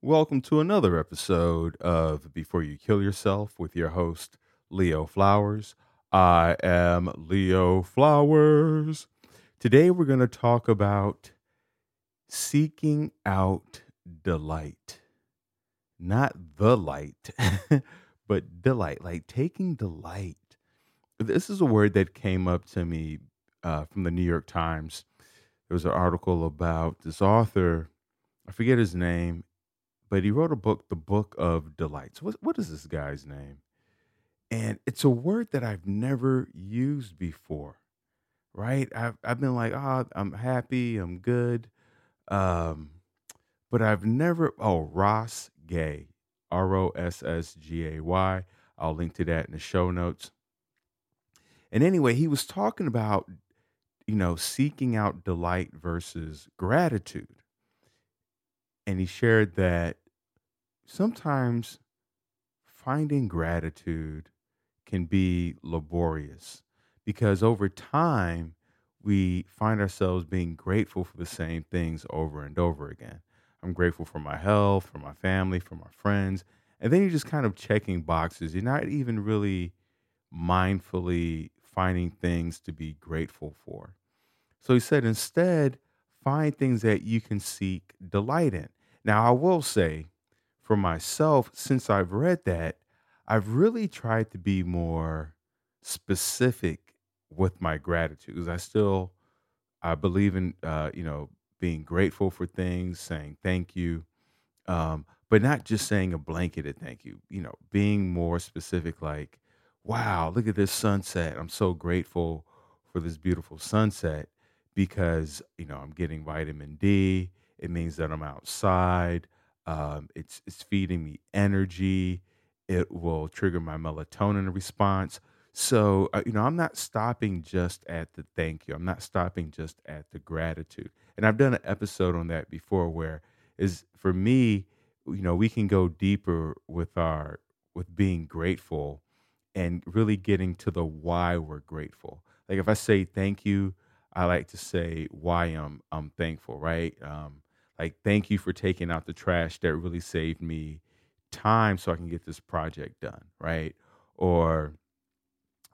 Welcome to another episode of Before You Kill Yourself with your host, Leo Flowers. I am Leo Flowers. Today we're going to talk about seeking out delight. Not the light, but delight, like taking delight. This is a word that came up to me uh, from the New York Times. There was an article about this author, I forget his name, but he wrote a book, The Book of Delights. What, what is this guy's name? And it's a word that I've never used before, right? I've, I've been like, oh, I'm happy, I'm good. Um, but I've never, oh, Ross Gay, R O S S G A Y. I'll link to that in the show notes. And anyway, he was talking about, you know, seeking out delight versus gratitude. And he shared that sometimes finding gratitude can be laborious because over time we find ourselves being grateful for the same things over and over again. I'm grateful for my health, for my family, for my friends. And then you're just kind of checking boxes. You're not even really mindfully finding things to be grateful for. So he said, instead, find things that you can seek delight in. Now, I will say for myself, since I've read that, I've really tried to be more specific with my gratitude because I still I believe in uh, you know being grateful for things, saying thank you, um, but not just saying a blanketed thank you. You know, being more specific, like, wow, look at this sunset. I'm so grateful for this beautiful sunset because you know I'm getting vitamin D. It means that I'm outside. Um, it's it's feeding me energy. It will trigger my melatonin response. So uh, you know, I'm not stopping just at the thank you. I'm not stopping just at the gratitude. And I've done an episode on that before, where is for me, you know, we can go deeper with our with being grateful and really getting to the why we're grateful. Like if I say thank you, I like to say why I'm I'm thankful, right? Um, like thank you for taking out the trash that really saved me time so I can get this project done, right? Or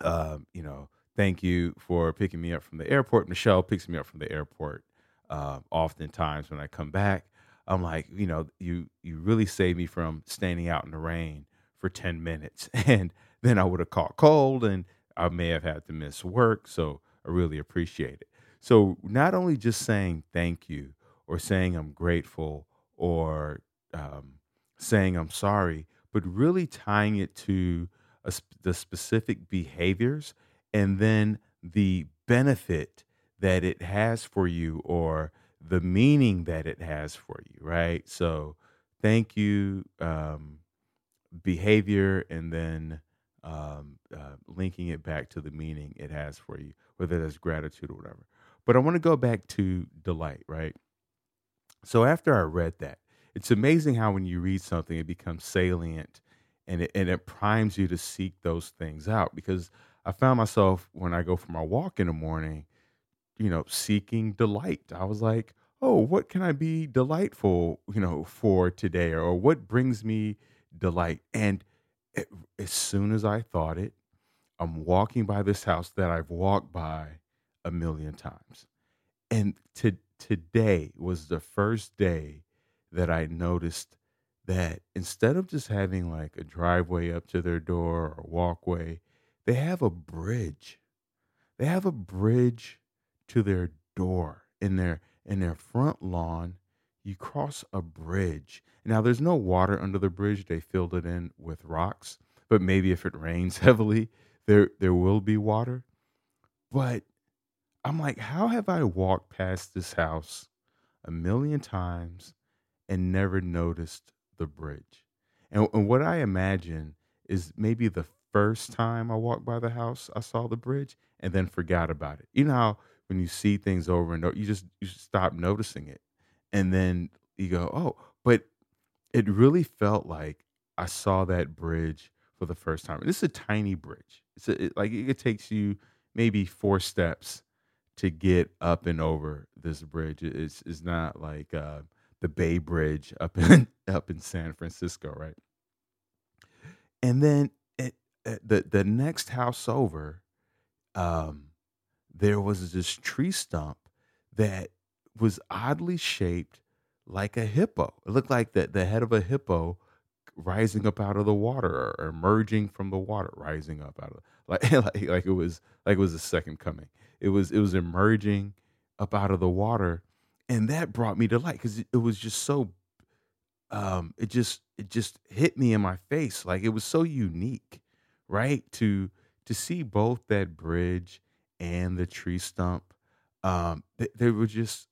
um, you know, thank you for picking me up from the airport. Michelle picks me up from the airport uh, oftentimes when I come back. I'm like, you know, you you really saved me from standing out in the rain for 10 minutes. And then I would have caught cold and I may have had to miss work. So I really appreciate it. So not only just saying thank you or saying I'm grateful or um, saying I'm sorry, but really tying it to sp- the specific behaviors and then the benefit that it has for you or the meaning that it has for you, right? So, thank you, um, behavior, and then um, uh, linking it back to the meaning it has for you, whether that's gratitude or whatever. But I want to go back to delight, right? So, after I read that, it's amazing how when you read something, it becomes salient and it, and it primes you to seek those things out because I found myself when I go for my walk in the morning, you know, seeking delight. I was like, oh, what can I be delightful, you know, for today or what brings me delight? And it, as soon as I thought it, I'm walking by this house that I've walked by a million times. And to, today was the first day that I noticed that instead of just having like a driveway up to their door or walkway, they have a bridge. They have a bridge to their door in their in their front lawn. You cross a bridge. Now there's no water under the bridge. They filled it in with rocks, but maybe if it rains heavily, there there will be water. But I'm like, how have I walked past this house a million times and never noticed the bridge. And, and what I imagine is maybe the first time I walked by the house, I saw the bridge and then forgot about it. You know how when you see things over and over, you just you stop noticing it, and then you go, oh, but it really felt like I saw that bridge for the first time. And this is a tiny bridge. It's a, it, like it takes you maybe four steps to get up and over this bridge. It's it's not like uh, the Bay Bridge up in up in San Francisco, right? And then it, uh, the the next house over, um, there was this tree stump that was oddly shaped like a hippo. It looked like the, the head of a hippo rising up out of the water or emerging from the water, rising up out of like like like it was like it was the second coming. It was it was emerging up out of the water, and that brought me to light because it, was just so um it just it just hit me in my face like it was so unique right to to see both that bridge and the tree stump um th- they were just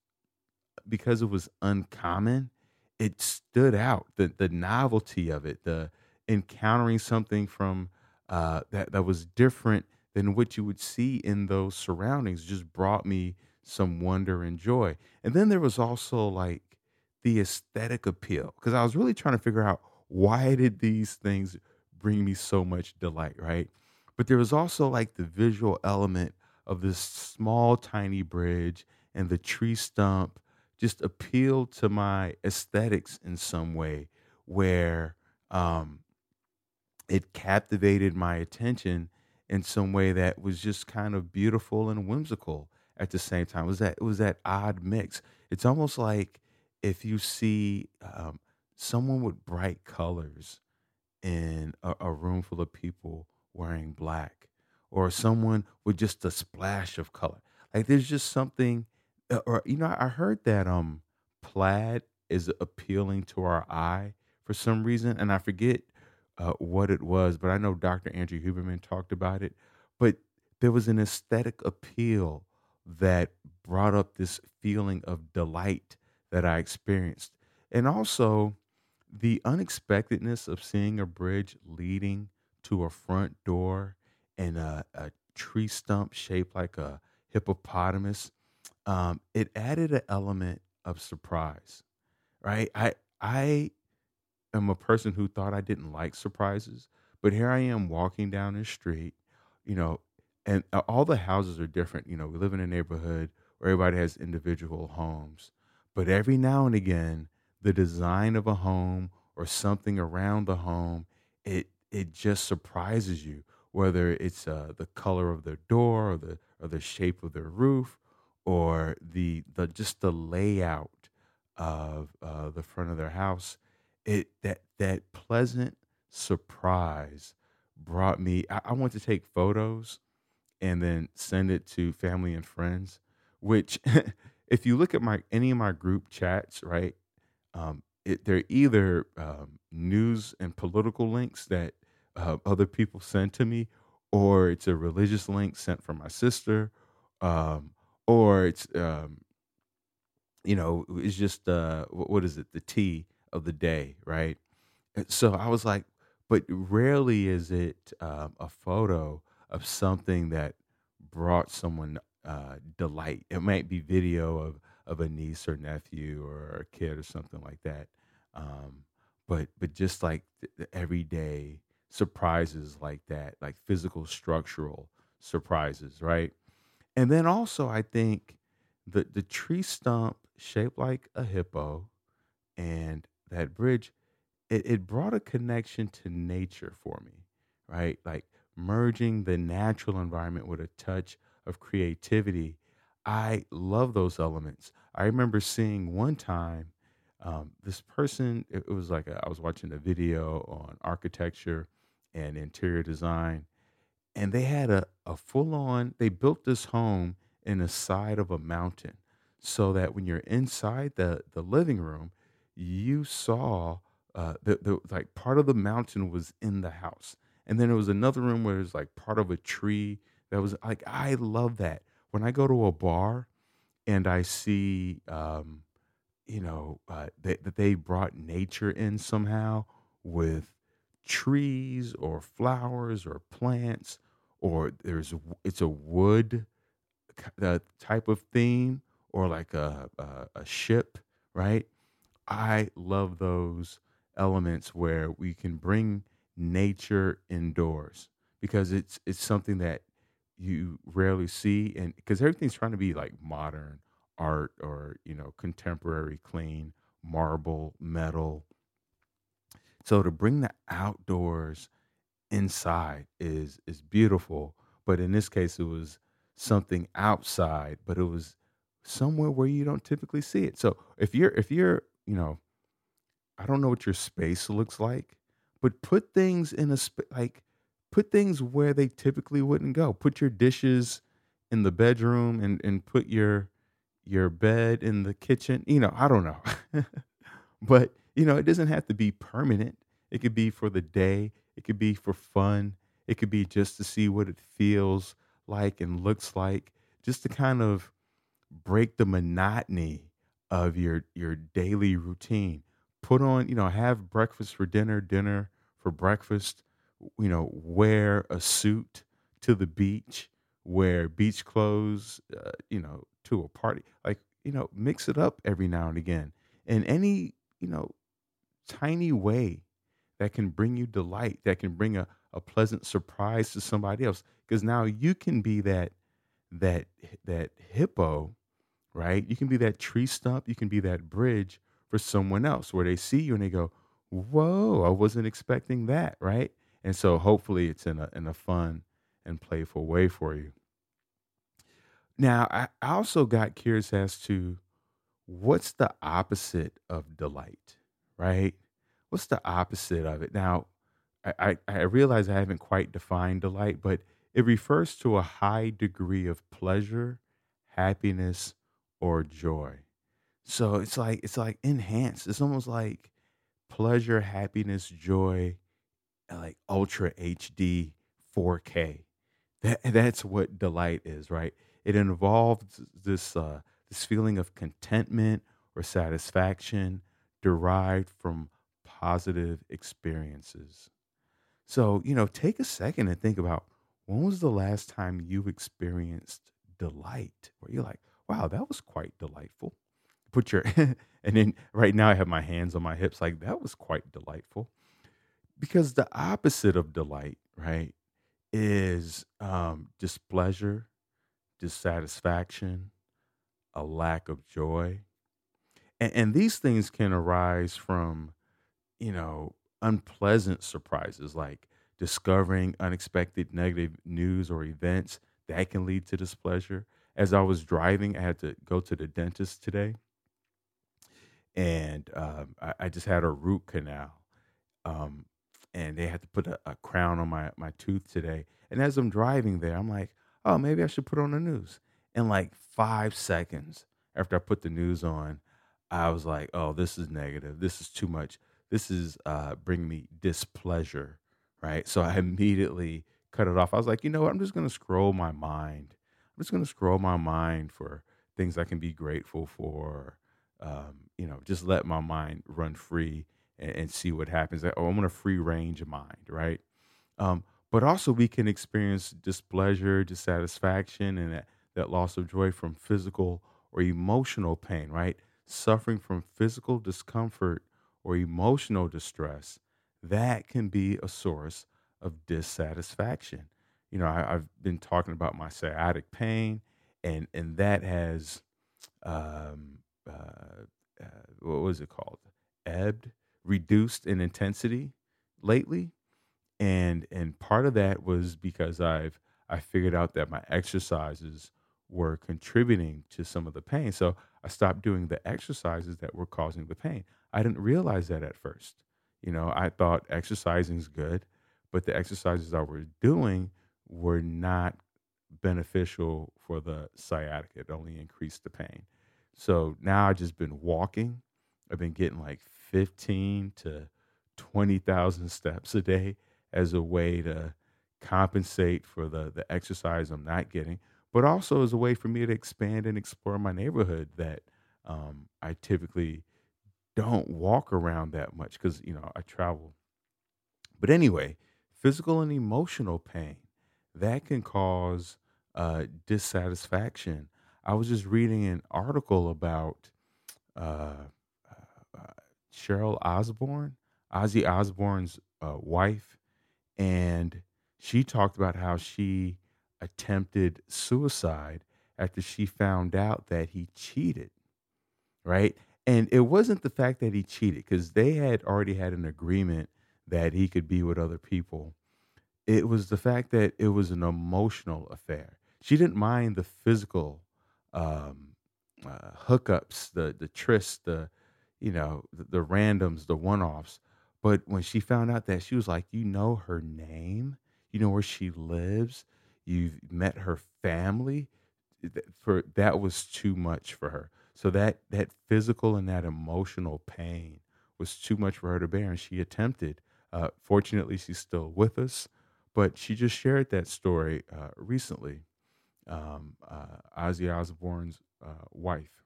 because it was uncommon it stood out the the novelty of it the encountering something from uh that that was different than what you would see in those surroundings just brought me some wonder and joy and then there was also like the aesthetic appeal because I was really trying to figure out why did these things bring me so much delight, right? But there was also like the visual element of this small, tiny bridge and the tree stump just appealed to my aesthetics in some way where um, it captivated my attention in some way that was just kind of beautiful and whimsical at the same time. It was that it was that odd mix. It's almost like if you see um, someone with bright colors in a, a room full of people wearing black, or someone with just a splash of color, like there's just something. uh, Or you know, I heard that um plaid is appealing to our eye for some reason, and I forget uh, what it was, but I know Dr. Andrew Huberman talked about it. But there was an aesthetic appeal that brought up this feeling of delight that I experienced. And also the unexpectedness of seeing a bridge leading to a front door and a, a tree stump shaped like a hippopotamus. Um, it added an element of surprise, right? I I am a person who thought I didn't like surprises, but here I am walking down the street, you know, and a- all the houses are different. You know, we live in a neighborhood where everybody has individual homes, but every now and again, the design of a home or something around the home, it it just surprises you. Whether it's uh, the color of their door or the or the shape of their roof or the the just the layout of uh, the front of their house it that that pleasant surprise brought me I, I want to take photos and then send it to family and friends which if you look at my any of my group chats right um, it, they're either um, news and political links that uh, other people send to me or it's a religious link sent from my sister um, or it's um, you know, it's just uh wh- what is it, the tea of the day, right? So I was like, but rarely is it um, a photo of something that brought someone uh, delight. It might be video of of a niece or nephew or a kid or something like that. Um, but but just like the everyday surprises like that, like physical structural surprises, right? And then also I think the the tree stump shaped like a hippo and that bridge it, it brought a connection to nature for me right? Like merging the natural environment with a touch of creativity. I love those elements. I remember seeing one time um, this person it, it was like a, i was watching a video on architecture and interior design and they had a, a full on they built this home in the side of a mountain so that when you're inside the the living room you saw uh the, the like part of the mountain was in the house and then there was another room where there's like part of a tree that was like i love that. When i go to a bar and i see um you know uh, that, that they brought nature in somehow with trees or flowers or plants or there's it's a wood type of theme or like a, a a ship right i love those elements where we can bring nature indoors because it's it's something that you rarely see and because everything's trying to be like modern art or you know contemporary clean marble, metal. So to bring the outdoors inside is is beautiful, but in this case it was something outside, but it was somewhere where you don't typically see it. So if you're if you're, you know, I don't know what your space looks like, but put things in a sp- like put things where they typically wouldn't go. Put your dishes in the bedroom and and put your your bed in the kitchen. You know, I don't know. but, you know, it doesn't have to be permanent. It could be for the day, it could be for fun, it could be just to see what it feels like and looks like, just to kind of break the monotony of your your daily routine. Put on, you know, have breakfast for dinner, dinner for breakfast, you know, wear a suit to the beach, wear beach clothes, uh, you know, to a party. Like, you know, mix it up every now and again. In any, you know, tiny way that can bring you delight, that can bring a, a pleasant surprise to somebody else. Because now you can be that that that hippo, right? You can be that tree stump, you can be that bridge for someone else where they see you and they go, Whoa, I wasn't expecting that, right? And so hopefully it's in a in a fun and playful way for you. Now, I also got curious as to what's the opposite of delight, right? What's the opposite of it? Now, I, I, I realize I haven't quite defined delight, but it refers to a high degree of pleasure, happiness, or joy. So it's like it's like enhanced. It's almost like pleasure, happiness, joy, uh, like ultra HD 4K. That that's what delight is, right? It involves this uh, this feeling of contentment or satisfaction derived from positive experiences. So, you know, take a second and think about when was the last time you experienced delight where you're like, wow, that was quite delightful. Put your, and then right now I have my hands on my hips, like, that was quite delightful. Because the opposite of delight, right, is um, displeasure, dissatisfaction, a lack of joy. And, and these things can arise from, you know, unpleasant surprises like discovering unexpected negative news or events that can lead to displeasure. As I was driving, I had to go to the dentist today, and um, I, I just had a root canal. Um, and they had to put a, a crown on my, my tooth today. And as I'm driving there, I'm like, oh, maybe I should put on the news. In like five seconds after I put the news on, I was like, oh, this is negative. This is too much. This is uh, bringing me displeasure, right? So I immediately cut it off. I was like, you know what? I'm just to scroll my mind. Just going to scroll my mind for things I can be grateful for. Um, you know, just let my mind run free and, and see what happens. Oh, I'm on a free range of mind, right? Um, but also, we can experience displeasure, dissatisfaction, and that, that loss of joy from physical or emotional pain, right? Suffering from physical discomfort or emotional distress, that can be a source of dissatisfaction. You know, I, I've been talking about my sciatic pain, and and that has, um, uh, uh, what was it called? Ebbed, reduced in intensity lately, and and part of that was because I've I figured out that my exercises were contributing to some of the pain. So I stopped doing the exercises that were causing the pain. I didn't realize that at first. You know, I thought exercising is good, but the exercises I was doing were not beneficial for the sciatica. It only increased the pain. So now I've just been walking. I've been getting like 15 to 20,000 steps a day as a way to compensate for the, the exercise I'm not getting, but also as a way for me to expand and explore my neighborhood that um, I typically don't walk around that much because you know I travel. But anyway, physical and emotional pain that can cause uh, dissatisfaction. I was just reading an article about uh, uh, uh Cheryl Osbourne, Ozzy Osbourne's uh, wife, and she talked about how she attempted suicide after she found out that he cheated, right? And it wasn't the fact that he cheated because they had already had an agreement that he could be with other people. It was the fact that it was an emotional affair. She didn't mind the physical um, uh, hookups, the the trysts, the you know the, the randoms, the one offs. But when she found out that she was like, you know her name, you know where she lives, you've met her family, for that was too much for her. So that that physical and that emotional pain was too much for her to bear, and she attempted. Uh, fortunately, she's still with us, but she just shared that story uh, recently. Um, uh, Ozzy Osbourne's uh, wife,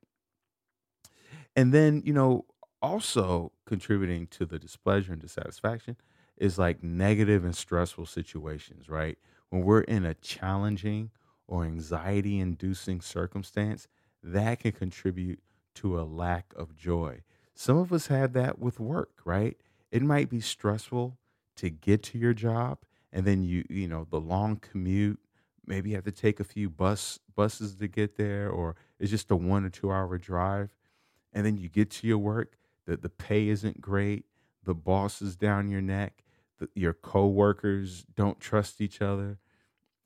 and then you know also contributing to the displeasure and dissatisfaction is like negative and stressful situations, right? When we're in a challenging or anxiety inducing circumstance, that can contribute to a lack of joy. Some of us have that with work, right? It might be stressful to get to your job and then you you know the long commute maybe you have to take a few bus buses to get there or it's just a 1 or 2 hour drive and then you get to your work the the pay isn't great the boss is down your neck the, your coworkers don't trust each other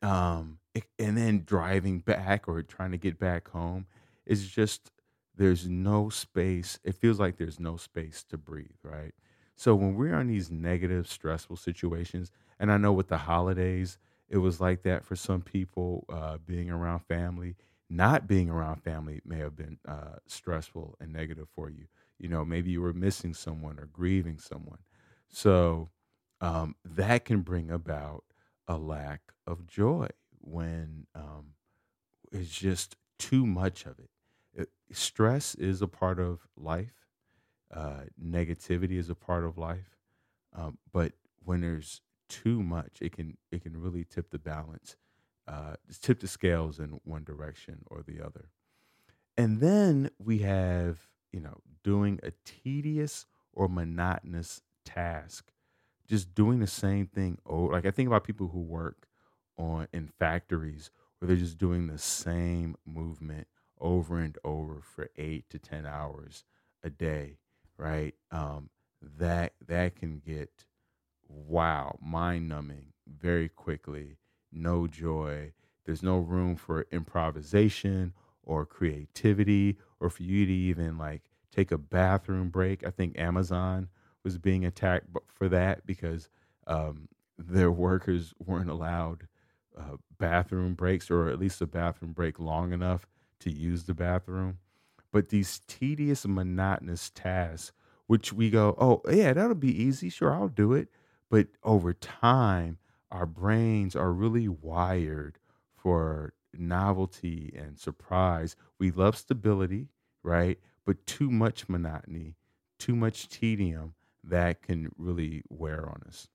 um and then driving back or trying to get back home is just there's no space it feels like there's no space to breathe right so when we're in these negative stressful situations and i know with the holidays it was like that for some people uh, being around family not being around family may have been uh, stressful and negative for you you know maybe you were missing someone or grieving someone so um, that can bring about a lack of joy when um, it's just too much of it. it. Stress is a part of life. Uh, negativity is a part of life. Um, but when there's too much, it can it can really tip the balance, uh, tip the scales in one direction or the other. And then we have you know doing a tedious or monotonous task just doing the same thing over like I think about people who work on in factories where they're just doing the same movement over and over for 8 to 10 hours a day, right? Um that that can get wow, mind numbing very quickly. No joy. There's no room for improvisation or creativity or for you to even like take a bathroom break. I think Amazon was being attacked for that because um, their workers weren't allowed uh, bathroom breaks or at least a bathroom break long enough to use the bathroom. But these tedious, monotonous tasks, which we go, oh, yeah, that'll be easy. Sure, I'll do it. But over time, our brains are really wired for novelty and surprise. We love stability, right? But too much monotony, too much tedium, that can really wear on us.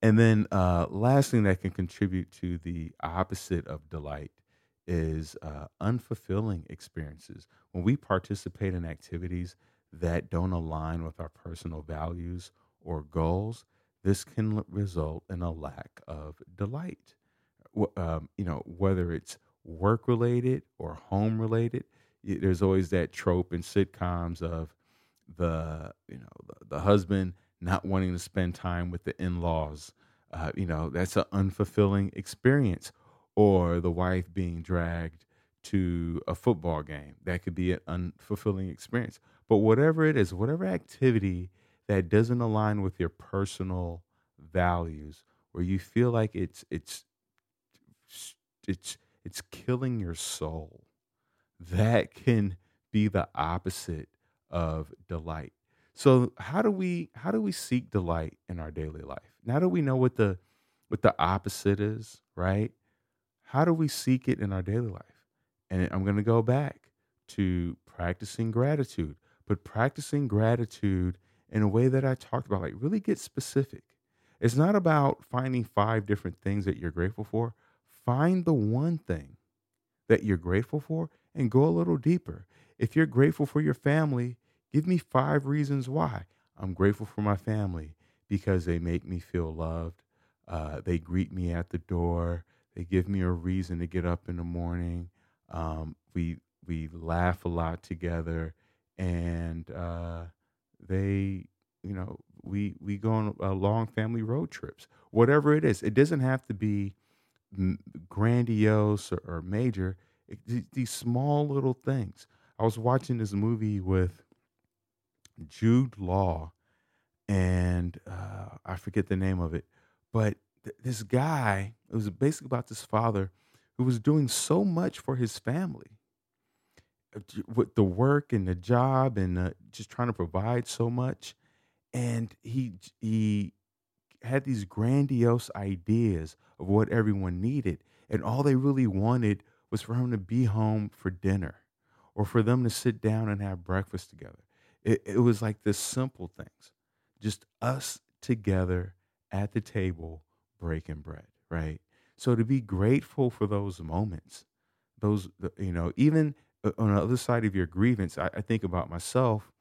And then, uh, last thing that can contribute to the opposite of delight is uh, unfulfilling experiences. When we participate in activities that don't align with our personal values or goals, this can result in a lack of delight. Um, you know, whether it's work related or home related, there's always that trope in sitcoms of the you know the, the husband not wanting to spend time with the in-laws uh, you know that's an unfulfilling experience or the wife being dragged to a football game that could be an unfulfilling experience but whatever it is whatever activity that doesn't align with your personal values where you feel like it's it's it's it's killing your soul that can be the opposite of delight. So how do we how do we seek delight in our daily life? Now that we know what the what the opposite is, right? How do we seek it in our daily life? And I'm going to go back to practicing gratitude, but practicing gratitude in a way that I talked about, like really get specific. It's not about finding five different things that you're grateful for. Find the one thing that you're grateful for and go a little deeper. If you're grateful for your family, give me five reasons why. I'm grateful for my family because they make me feel loved. Uh, they greet me at the door. They give me a reason to get up in the morning. Um, we we laugh a lot together, and uh, they, you know, we we go on uh, long family road trips. Whatever it is, it doesn't have to be grandiose or, or major. It, th- these small little things. I was watching this movie with Jude Law, and uh, I forget the name of it, but th- this guy, it was basically about this father who was doing so much for his family uh, with the work and the job and uh, just trying to provide so much, and he he had these grandiose ideas of what everyone needed, and all they really wanted was for him to be home for dinner or for them to sit down and have breakfast together. It, it was like the simple things, just us together at the table breaking bread, right? So to be grateful for those moments, those, you know, even uh, on the other side of your grievance, I, I think about myself.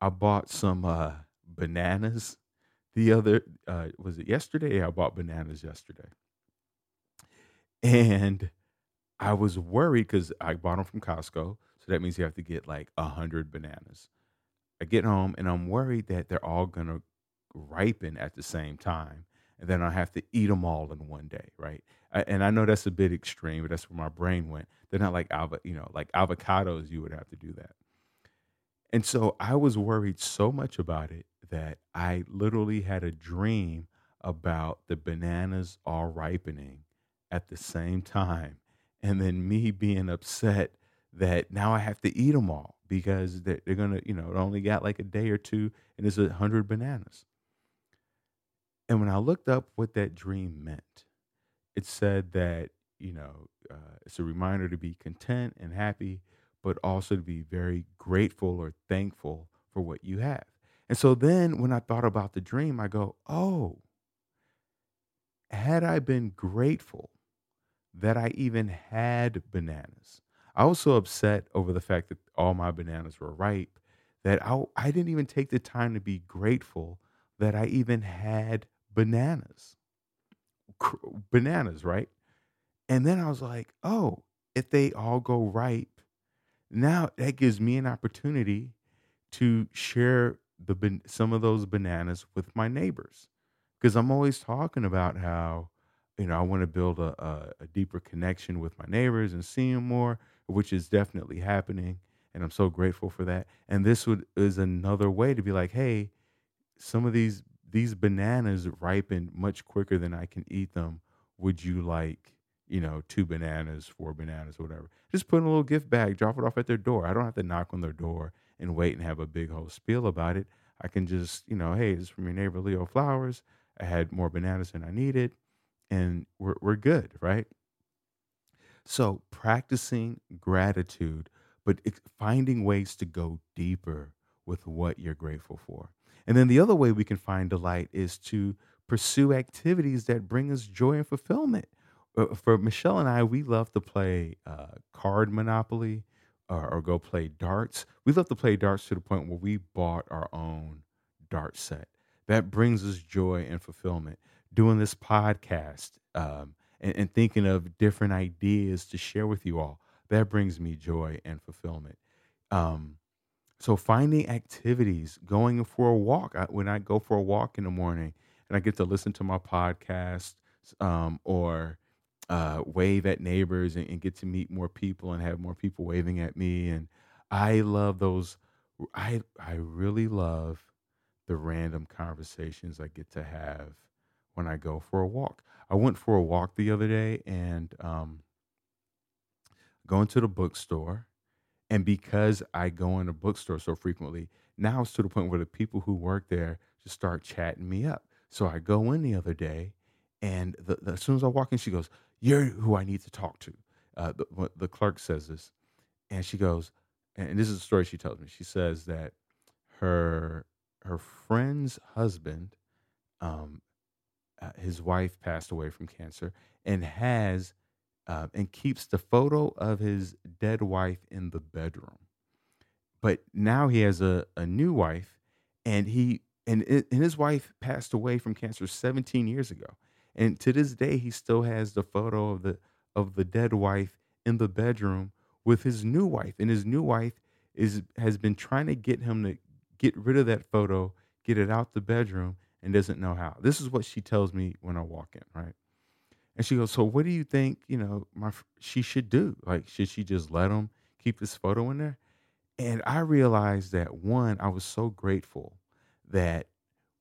I bought some uh, bananas the other, uh, was it yesterday? I bought bananas yesterday. And I was worried because I bought them from Costco. So that means you have to get like a hundred bananas. I get home and I'm worried that they're all gonna ripen at the same time, and then I have to eat them all in one day, right? And I know that's a bit extreme, but that's where my brain went. They're not like avo- you know, like avocados. You would have to do that. And so I was worried so much about it that I literally had a dream about the bananas all ripening at the same time. And then me being upset that now I have to eat them all because they're, they're to, you know, it only got like a day or two and there's a hundred bananas. And when I looked up what that dream meant, it said that, you know, uh, it's a reminder to be content and happy, but also to be very grateful or thankful for what you have. And so then when I thought about the dream, I go, oh, had I been grateful that I even had bananas, I was so upset over the fact that all my bananas were ripe that I, I didn't even take the time to be grateful that I even had bananas. Bananas, right? And then I was like, oh, if they all go ripe, now that gives me an opportunity to share the some of those bananas with my neighbors because I'm always talking about how you know I want to build a, a, a deeper connection with my neighbors and see them more, which is definitely happening, and I'm so grateful for that. And this would is another way to be like, hey, some of these these bananas ripen much quicker than I can eat them. Would you like, you know, two bananas, four bananas, whatever? Just put in a little gift bag, drop it off at their door. I don't have to knock on their door and wait and have a big whole spiel about it. I can just, you know, hey, this is from your neighbor Leo Flowers. I had more bananas than I needed, and we're we're good, right? So practicing gratitude, but finding ways to go deeper with what you're grateful for. And then the other way we can find delight is to pursue activities that bring us joy and fulfillment. Uh, For Michelle and I, we love to play uh, card monopoly or, or go play darts. We love to play darts to the point where we bought our own dart set. That brings us joy and fulfillment. Doing this podcast um, and, and thinking of different ideas to share with you all, that brings me joy and fulfillment. Um, so finding activities, going for a walk. I, when I go for a walk in the morning and I get to listen to my podcast um, or uh, wave at neighbors and, and get to meet more people and have more people waving at me. And I love those. I I really love the random conversations I get to have when I go for a walk. I went for a walk the other day and um, going to the bookstore and because I go in a bookstore so frequently, now it's to the point where the people who work there just start chatting me up. So I go in the other day, and the, the, as soon as I walk in, she goes, "You're who I need to talk to." Uh, the, the clerk says this, and she goes, and this is a story she tells me. She says that her her friend's husband, um, uh, his wife passed away from cancer, and has uh, and keeps the photo of his dead wife in the bedroom. But now he has a, a new wife, and he and, and his wife passed away from cancer 17 years ago. And to this day, he still has the photo of the of the dead wife in the bedroom with his new wife, and his new wife is has been trying to get him to get rid of that photo, get it out the bedroom, and doesn't know how. This is what she tells me when I walk in, right? And she goes, "So what do you think? You know, my she should do? Like, should she just let him keep this photo in there?" And I realized that one, I was so grateful that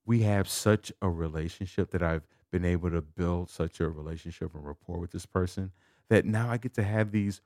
we have such a relationship that I've been able to build such a relationship and rapport with this person that now I get to have these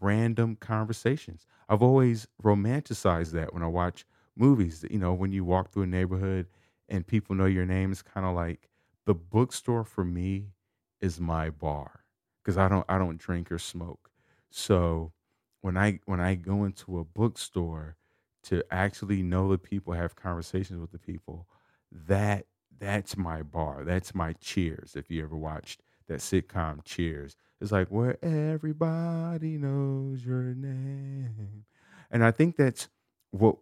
random conversations. I've always romanticized that when I watch movies. You know, when you walk through a neighborhood and people know your name, it's kind of like the bookstore for me is my bar because I don't I don't drink or smoke. So when I when I go into a bookstore to actually know the people, have conversations with the people, that that's my bar. That's my cheers. If you ever watched that sitcom Cheers, it's like where everybody knows your name. And I think that's what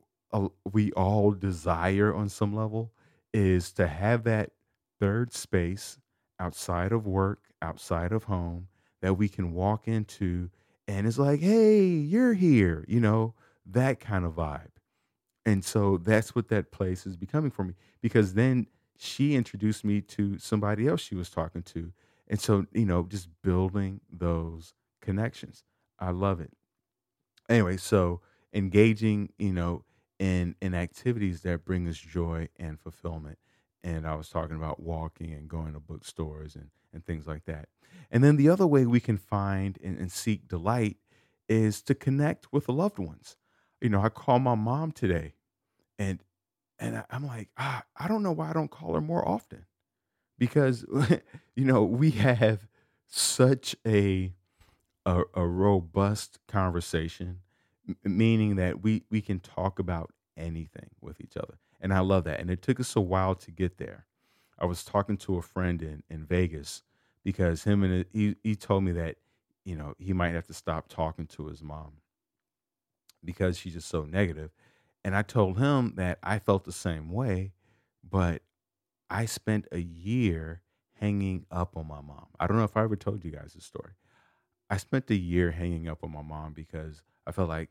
we all desire on some level is to have that third space outside of work, outside of home that we can walk into and it's like, "Hey, you're here," you know, that kind of vibe. And so that's what that place is becoming for me because then she introduced me to somebody else she was talking to. And so, you know, just building those connections. I love it. Anyway, so engaging, you know, in in activities that bring us joy and fulfillment. And I was talking about walking and going to bookstores and and things like that. And then the other way we can find and, and seek delight is to connect with the loved ones. You know, I called my mom today and and I, I'm like, ah, I don't know why I don't call her more often because you know we have such a a, a robust conversation, m- meaning that we we can talk about anything with each other, and I love that. And it took us a while to get there. I was talking to a friend in in Vegas because him and he he told me that you know he might have to stop talking to his mom because she's just so negative. And I told him that I felt the same way, but I spent a year hanging up on my mom. I don't know if I ever told you guys this story. I spent a year hanging up on my mom because I felt like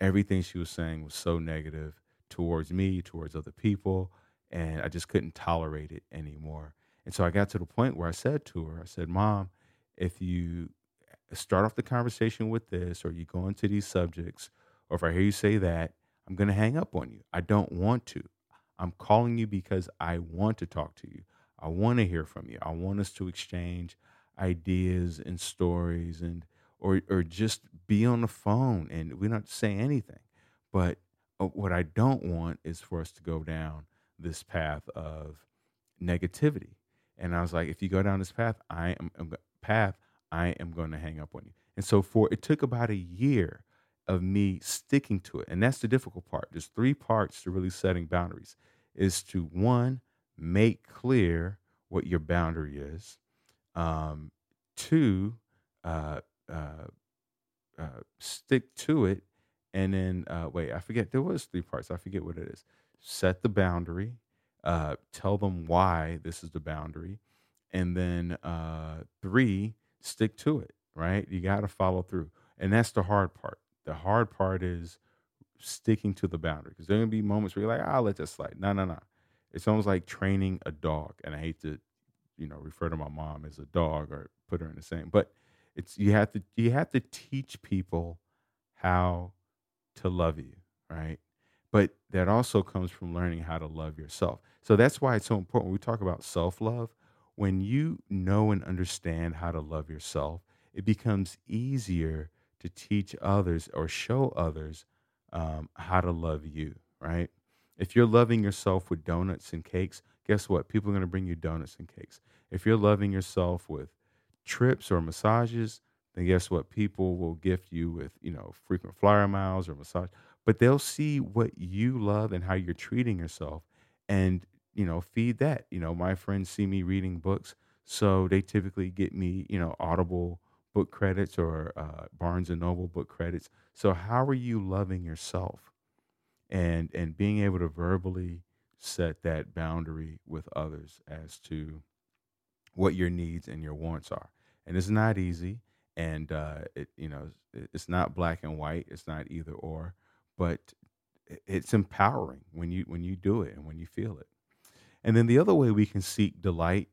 everything she was saying was so negative towards me, towards other people, and I just couldn't tolerate it anymore. And so I got to the point where I said to her, I said, Mom, if you start off the conversation with this, or you go into these subjects, or if I hear you say that, I'm going to hang up on you. I don't want to. I'm calling you because I want to talk to you. I want to hear from you. I want us to exchange ideas and stories and or or just be on the phone and we don't say anything. But uh, what I don't want is for us to go down this path of negativity. And I was like, if you go down this path, I am, am path, I am going to hang up on you. And so for it took about a year of me sticking to it. And that's the difficult part. There's three parts to really setting boundaries. Is to one, make clear what your boundary is. Um, two, uh, uh, uh, stick to it. And then, uh, wait, I forget, there was three parts. I forget what it is. Set the boundary, uh, tell them why this is the boundary. And then uh, three, stick to it, right? You got to follow through. And that's the hard part. The hard part is sticking to the boundary because there are to be moments where you're like, I'll let that slide. No, no, no. It's almost like training a dog. And I hate to, you know, refer to my mom as a dog or put her in the same, but it's, you have to, you have to teach people how to love you, right? But that also comes from learning how to love yourself. So that's why it's so important. When we talk about self love, when you know and understand how to love yourself, it becomes easier to teach others or show others um, how to love you, right? If you're loving yourself with donuts and cakes, guess what? People are going to bring you donuts and cakes. If you're loving yourself with trips or massages, then guess what? People will gift you with, you know, frequent flyer miles or massage, but they'll see what you love and how you're treating yourself and, you know, feed that. You know, my friends see me reading books, so they typically get me, you know, Audible book credits or uh, Barnes and Noble book credits. So how are you loving yourself? And and being able to verbally set that boundary with others as to what your needs and your wants are. And it's not easy and uh, it you know it's not black and white, it's not either or, but it's empowering when you when you do it and when you feel it. And then the other way we can seek delight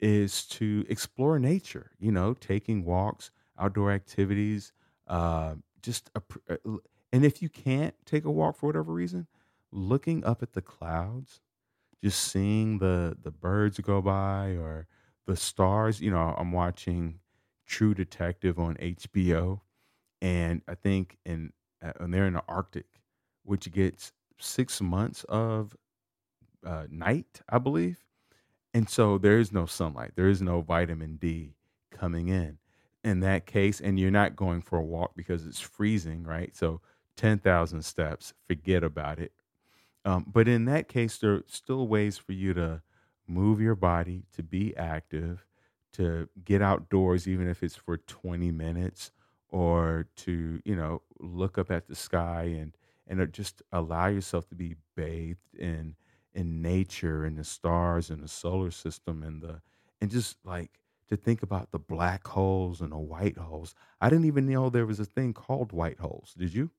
is to explore nature, you know, taking walks, outdoor activities, uh, just, a, uh, and if you can't take a walk for whatever reason, looking up at the clouds, just seeing the the birds go by or the stars. You know, I'm watching True Detective on HBO, and I think in uh, and they're in the Arctic, which gets six months of uh, night, I believe. And so there is no sunlight, there is no vitamin D coming in in that case. And you're not going for a walk because it's freezing, right? So 10,000 steps, forget about it. Um, but in that case, there are still ways for you to move your body, to be active, to get outdoors, even if it's for 20 minutes, or to, you know, look up at the sky and and just allow yourself to be bathed in in nature and the stars and the solar system and the and just like to think about the black holes and the white holes. I didn't even know there was a thing called white holes. Did you?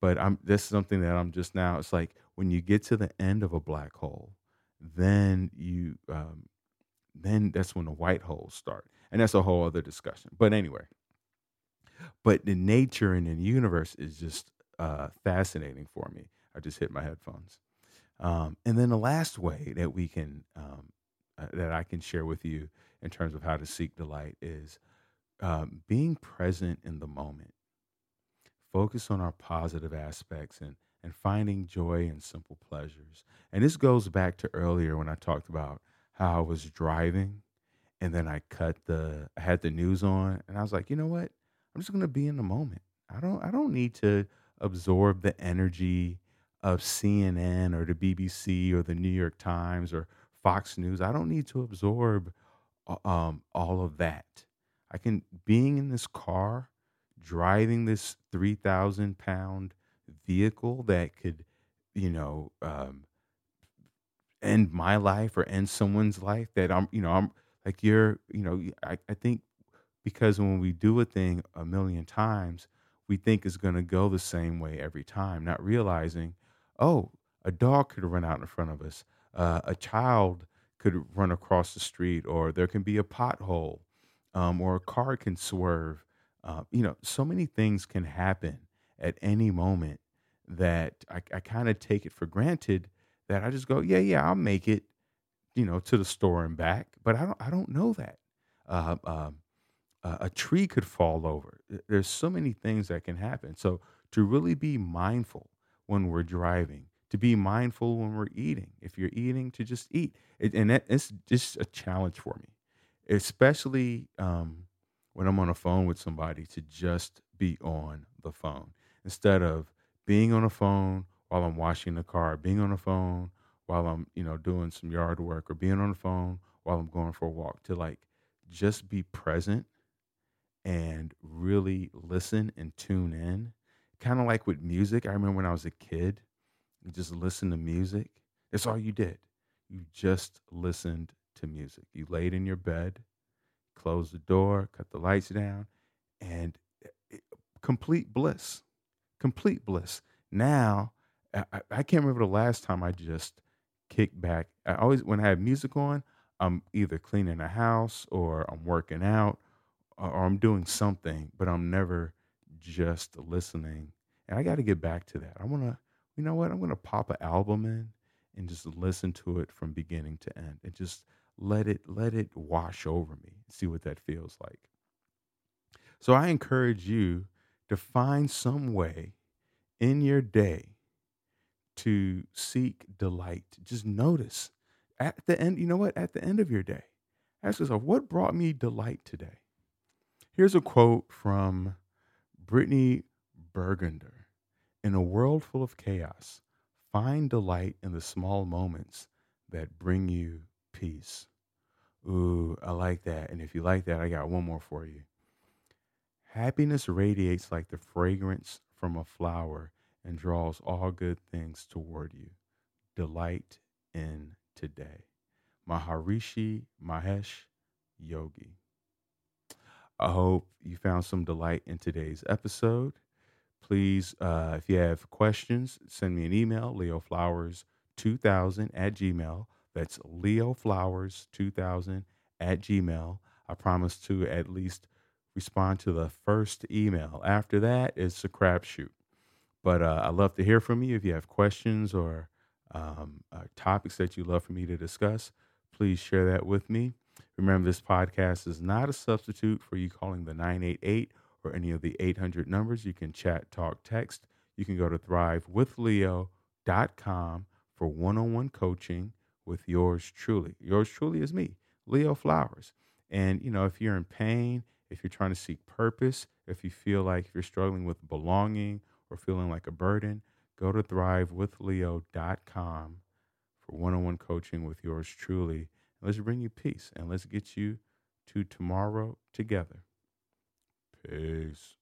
But I'm this is something that I'm just now. It's like when you get to the end of a black hole, then you um, then that's when the white holes start, and that's a whole other discussion. But anyway, but the nature and the universe is just uh, fascinating for me. I just hit my headphones. Um, and then the last way that we can, um, uh, that I can share with you in terms of how to seek delight is um, being present in the moment. Focus on our positive aspects and, and finding joy in simple pleasures. And this goes back to earlier when I talked about how I was driving and then I cut the, I had the news on and I was like, you know what? I'm just to be in the moment. I don't, I don't need to absorb the energy of CNN or the BBC or the New York Times or Fox News. I don't need to absorb uh, um, all of that. I can, being in this car, driving this 3,000 pound vehicle that could, you know, um, end my life or end someone's life that I'm, you know, I'm like, you're, you know, I, I think because when we do a thing a million times, we think it's going to go the same way every time, not realizing oh, a dog could run out in front of us, uh, a child could run across the street, or there can be a pothole, um, or a car can swerve. Uh, you know, so many things can happen at any moment that I, I kind of take it for granted that I just go, yeah, yeah, I'll make it, you know, to the store and back. But I don't, I don't know that. Uh, um, a tree could fall over. There's so many things that can happen. So to really be mindful when we're driving, to be mindful when we're eating. If you're eating, to just eat. It, and that, it's just a challenge for me, especially um, when I'm on a phone with somebody to just be on the phone instead of being on a phone while I'm washing the car, being on the phone while I'm, you know, doing some yard work or being on the phone while I'm going for a walk to like just be present and really listen and tune in kind of like with music. I remember when I was a kid, you just listen to music. That's all you did. You just listened to music. You laid in your bed, closed the door, cut the lights down, and it, eh, eh, complete bliss. Complete bliss. Now, I, I can't remember the last time I just kicked back. I always, when I have music on, I'm either cleaning the house or I'm working out or, or I'm doing something, but I'm never just listening. And I got to get back to that. I want to, you know what? I'm going to pop an album in and just listen to it from beginning to end and just let it let it wash over me. See what that feels like. So I encourage you to find some way in your day to seek delight. Just notice at the end, you know what? At the end of your day, ask yourself, what brought me delight today? Here's a quote from Brittany Burgunder. In a world full of chaos, find delight in the small moments that bring you peace. Ooh, I like that. And if you like that, I got one more for you. Happiness radiates like the fragrance from a flower and draws all good things toward you. Delight in today. Maharishi Mahesh Yogi. I hope you found some delight in today's episode. Please, uh, if you have questions, send me an email, leoflowers2000 at gmail. That's leoflowers2000 at gmail. I promise to at least respond to the first email. After that, it's a crapshoot. But uh, I love to hear from you. If you have questions or um, uh, topics that you'd love for me to discuss, please share that with me. Remember, this podcast is not a substitute for you calling the 988 or any of the 800 numbers. You can chat, talk, text. You can go to thrivewithleo.com for one on one coaching with yours truly. Yours truly is me, Leo Flowers. And, you know, if you're in pain, if you're trying to seek purpose, if you feel like you're struggling with belonging or feeling like a burden, go to thrivewithleo.com for one on one coaching with yours truly. And Let's bring you peace and let's get you to tomorrow together. Peace.